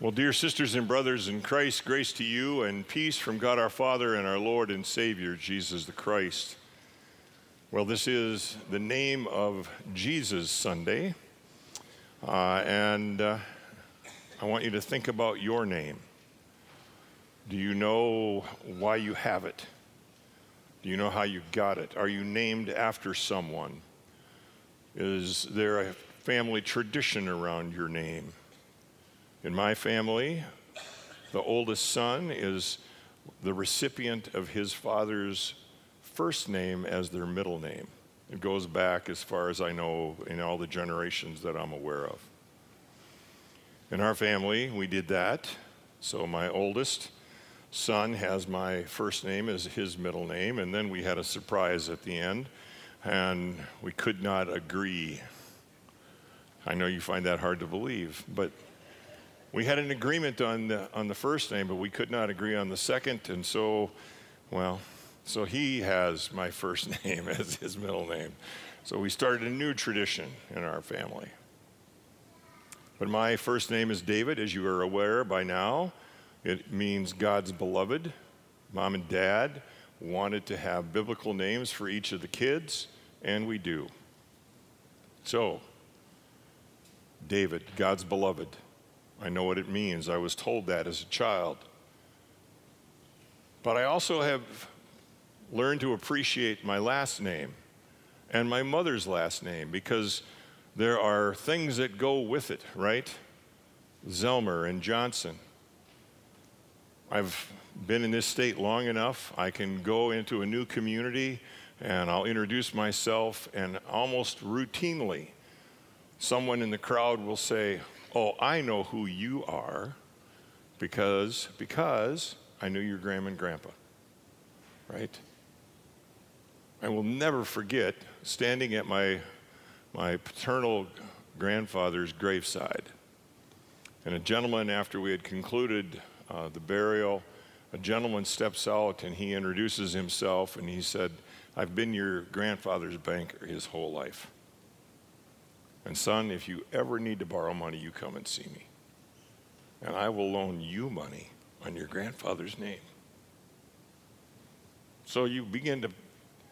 Well, dear sisters and brothers in Christ, grace to you and peace from God our Father and our Lord and Savior, Jesus the Christ. Well, this is the name of Jesus Sunday, uh, and uh, I want you to think about your name. Do you know why you have it? Do you know how you got it? Are you named after someone? Is there a family tradition around your name? In my family, the oldest son is the recipient of his father's first name as their middle name. It goes back as far as I know in all the generations that I'm aware of. In our family, we did that. So my oldest son has my first name as his middle name, and then we had a surprise at the end, and we could not agree. I know you find that hard to believe, but we had an agreement on the, on the first name, but we could not agree on the second. And so, well, so he has my first name as his middle name. So we started a new tradition in our family. But my first name is David, as you are aware by now. It means God's beloved. Mom and dad wanted to have biblical names for each of the kids, and we do. So, David, God's beloved. I know what it means. I was told that as a child. But I also have learned to appreciate my last name and my mother's last name because there are things that go with it, right? Zelmer and Johnson. I've been in this state long enough. I can go into a new community and I'll introduce myself, and almost routinely, someone in the crowd will say, Oh, I know who you are because because I knew your grandma and grandpa. Right? I will never forget standing at my my paternal grandfather's graveside. And a gentleman, after we had concluded uh, the burial, a gentleman steps out and he introduces himself and he said, I've been your grandfather's banker his whole life. And son, if you ever need to borrow money, you come and see me. And I will loan you money on your grandfather's name. So you begin to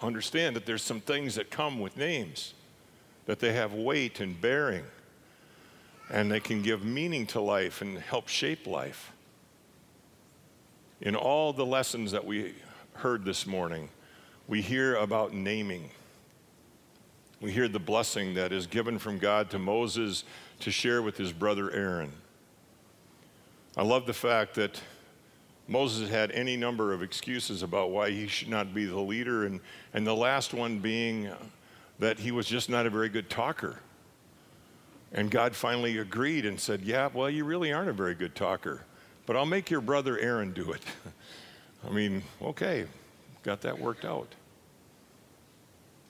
understand that there's some things that come with names, that they have weight and bearing, and they can give meaning to life and help shape life. In all the lessons that we heard this morning, we hear about naming. We hear the blessing that is given from God to Moses to share with his brother Aaron. I love the fact that Moses had any number of excuses about why he should not be the leader, and, and the last one being that he was just not a very good talker. And God finally agreed and said, Yeah, well, you really aren't a very good talker, but I'll make your brother Aaron do it. I mean, okay, got that worked out.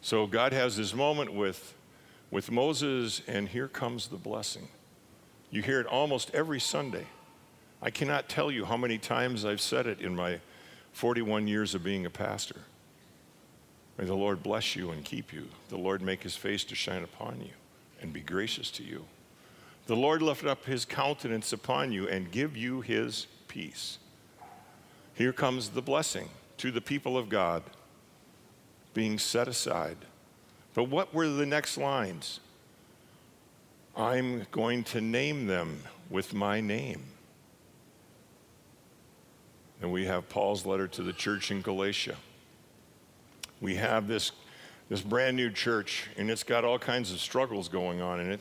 So God has this moment with, with Moses, and here comes the blessing. You hear it almost every Sunday. I cannot tell you how many times I've said it in my 41 years of being a pastor. May the Lord bless you and keep you. The Lord make his face to shine upon you and be gracious to you. The Lord lift up his countenance upon you and give you his peace. Here comes the blessing to the people of God being set aside. But what were the next lines? I'm going to name them with my name. And we have Paul's letter to the church in Galatia. We have this, this brand new church, and it's got all kinds of struggles going on in it.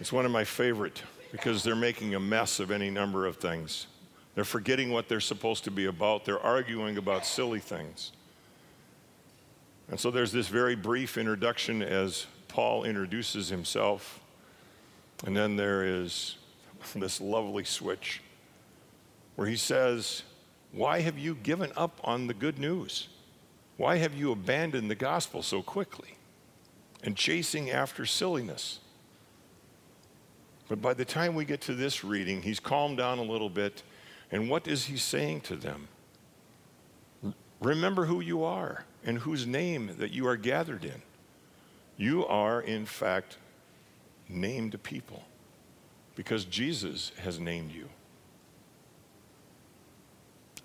It's one of my favorite because they're making a mess of any number of things. They're forgetting what they're supposed to be about. They're arguing about silly things. And so there's this very brief introduction as Paul introduces himself. And then there is this lovely switch where he says, Why have you given up on the good news? Why have you abandoned the gospel so quickly and chasing after silliness? But by the time we get to this reading, he's calmed down a little bit. And what is he saying to them? Remember who you are and whose name that you are gathered in. You are, in fact, named people. because Jesus has named you.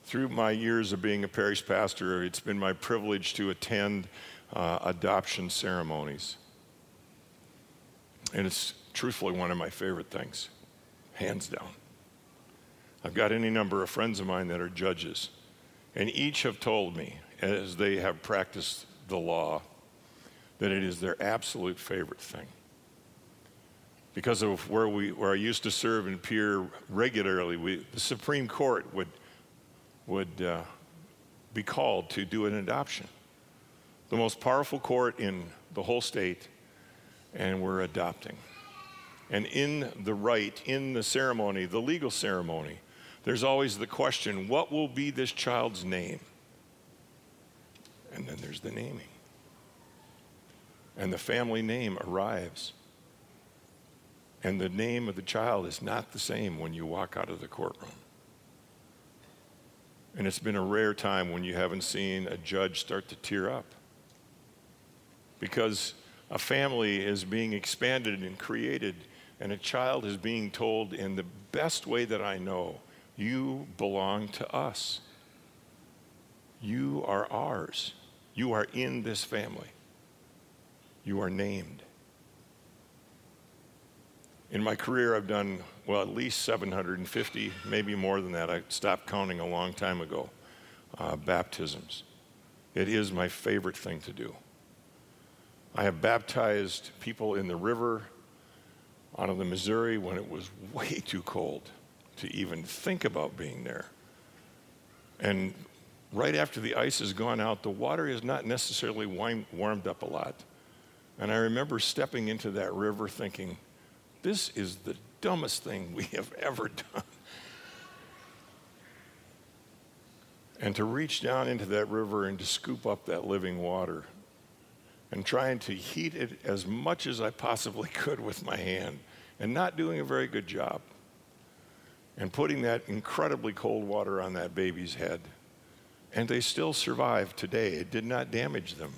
Through my years of being a parish pastor, it's been my privilege to attend uh, adoption ceremonies. And it's truthfully one of my favorite things, hands down. I've got any number of friends of mine that are judges, and each have told me, as they have practiced the law, that it is their absolute favorite thing. Because of where, we, where I used to serve and Pierre regularly, we, the Supreme Court would, would uh, be called to do an adoption. The most powerful court in the whole state, and we're adopting. And in the rite, in the ceremony, the legal ceremony, there's always the question what will be this child's name? And then there's the naming. And the family name arrives. And the name of the child is not the same when you walk out of the courtroom. And it's been a rare time when you haven't seen a judge start to tear up. Because a family is being expanded and created and a child is being told in the best way that I know, you belong to us. You are ours. You are in this family. You are named. In my career, I've done, well, at least 750, maybe more than that. I stopped counting a long time ago. Uh, baptisms. It is my favorite thing to do. I have baptized people in the river out of the Missouri when it was way too cold to even think about being there. And right after the ice has gone out, the water is not necessarily warmed up a lot. And I remember stepping into that river thinking, this is the dumbest thing we have ever done. And to reach down into that river and to scoop up that living water and trying to heat it as much as I possibly could with my hand and not doing a very good job. And putting that incredibly cold water on that baby's head. And they still survived today. It did not damage them.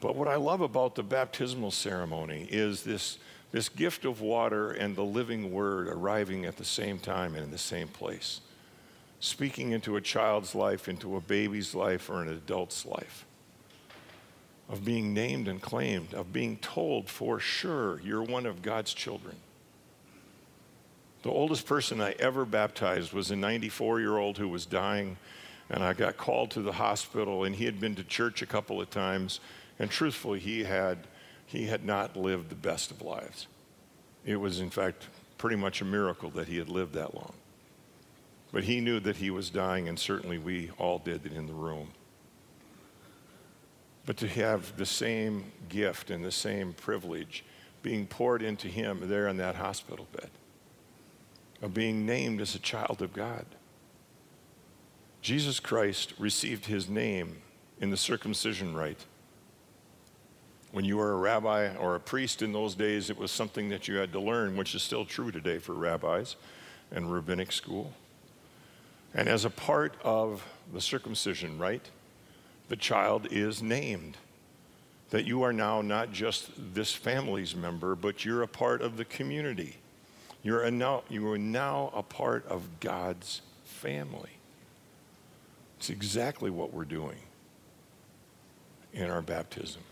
But what I love about the baptismal ceremony is this, this gift of water and the living word arriving at the same time and in the same place, speaking into a child's life, into a baby's life, or an adult's life of being named and claimed, of being told for sure you're one of God's children. The oldest person I ever baptized was a 94 year old who was dying, and I got called to the hospital, and he had been to church a couple of times, and truthfully, he had, he had not lived the best of lives. It was, in fact, pretty much a miracle that he had lived that long. But he knew that he was dying, and certainly we all did in the room but to have the same gift and the same privilege being poured into him there in that hospital bed, of being named as a child of God. Jesus Christ received his name in the circumcision rite. When you were a rabbi or a priest in those days, it was something that you had to learn, which is still true today for rabbis and rabbinic school. And as a part of the circumcision rite, the child is named. That you are now not just this family's member, but you're a part of the community. You're a now, you are now a part of God's family. It's exactly what we're doing in our baptism.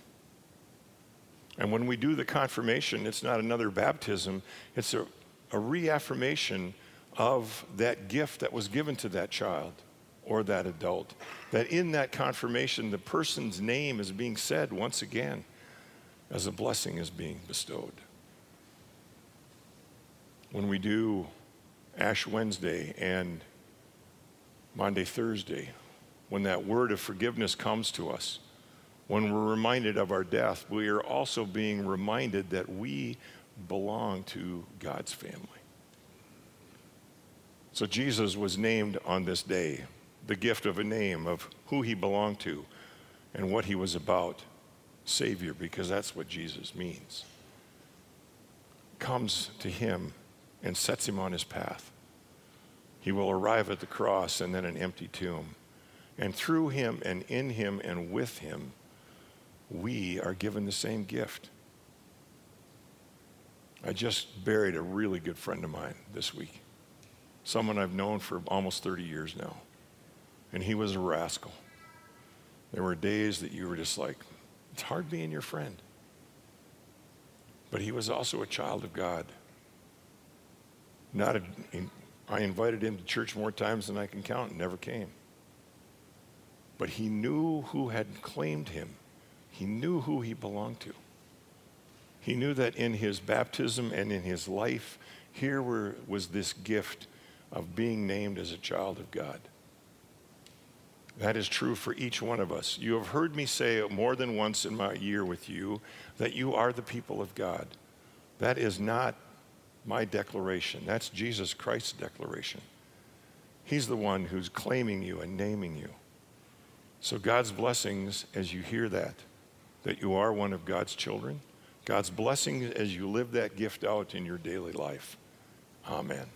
And when we do the confirmation, it's not another baptism, it's a, a reaffirmation of that gift that was given to that child or that adult. That in that confirmation, the person's name is being said once again as a blessing is being bestowed. When we do Ash Wednesday and Maundy, Thursday, when that word of forgiveness comes to us, when we're reminded of our death, we are also being reminded that we belong to God's family. So Jesus was named on this day the gift of a name, of who he belonged to and what he was about. Savior, because that's what Jesus means. Comes to him and sets him on his path. He will arrive at the cross and then an empty tomb. And through him and in him and with him, we are given the same gift I just buried a really good friend of mine this week, someone I've known for almost 30 years now. And he was a rascal. There were days that you were just like, it's hard being your friend. But he was also a child of God. Not a, I invited him to church more times than I can count and never came. But he knew who had claimed him. He knew who he belonged to. He knew that in his baptism and in his life, here were, was this gift of being named as a child of God. That is true for each one of us. You have heard me say more than once in my year with you that you are the people of God. That is not my declaration, that's Jesus Christ's declaration. He's the one who's claiming you and naming you. So, God's blessings as you hear that, that you are one of God's children, God's blessings as you live that gift out in your daily life. Amen.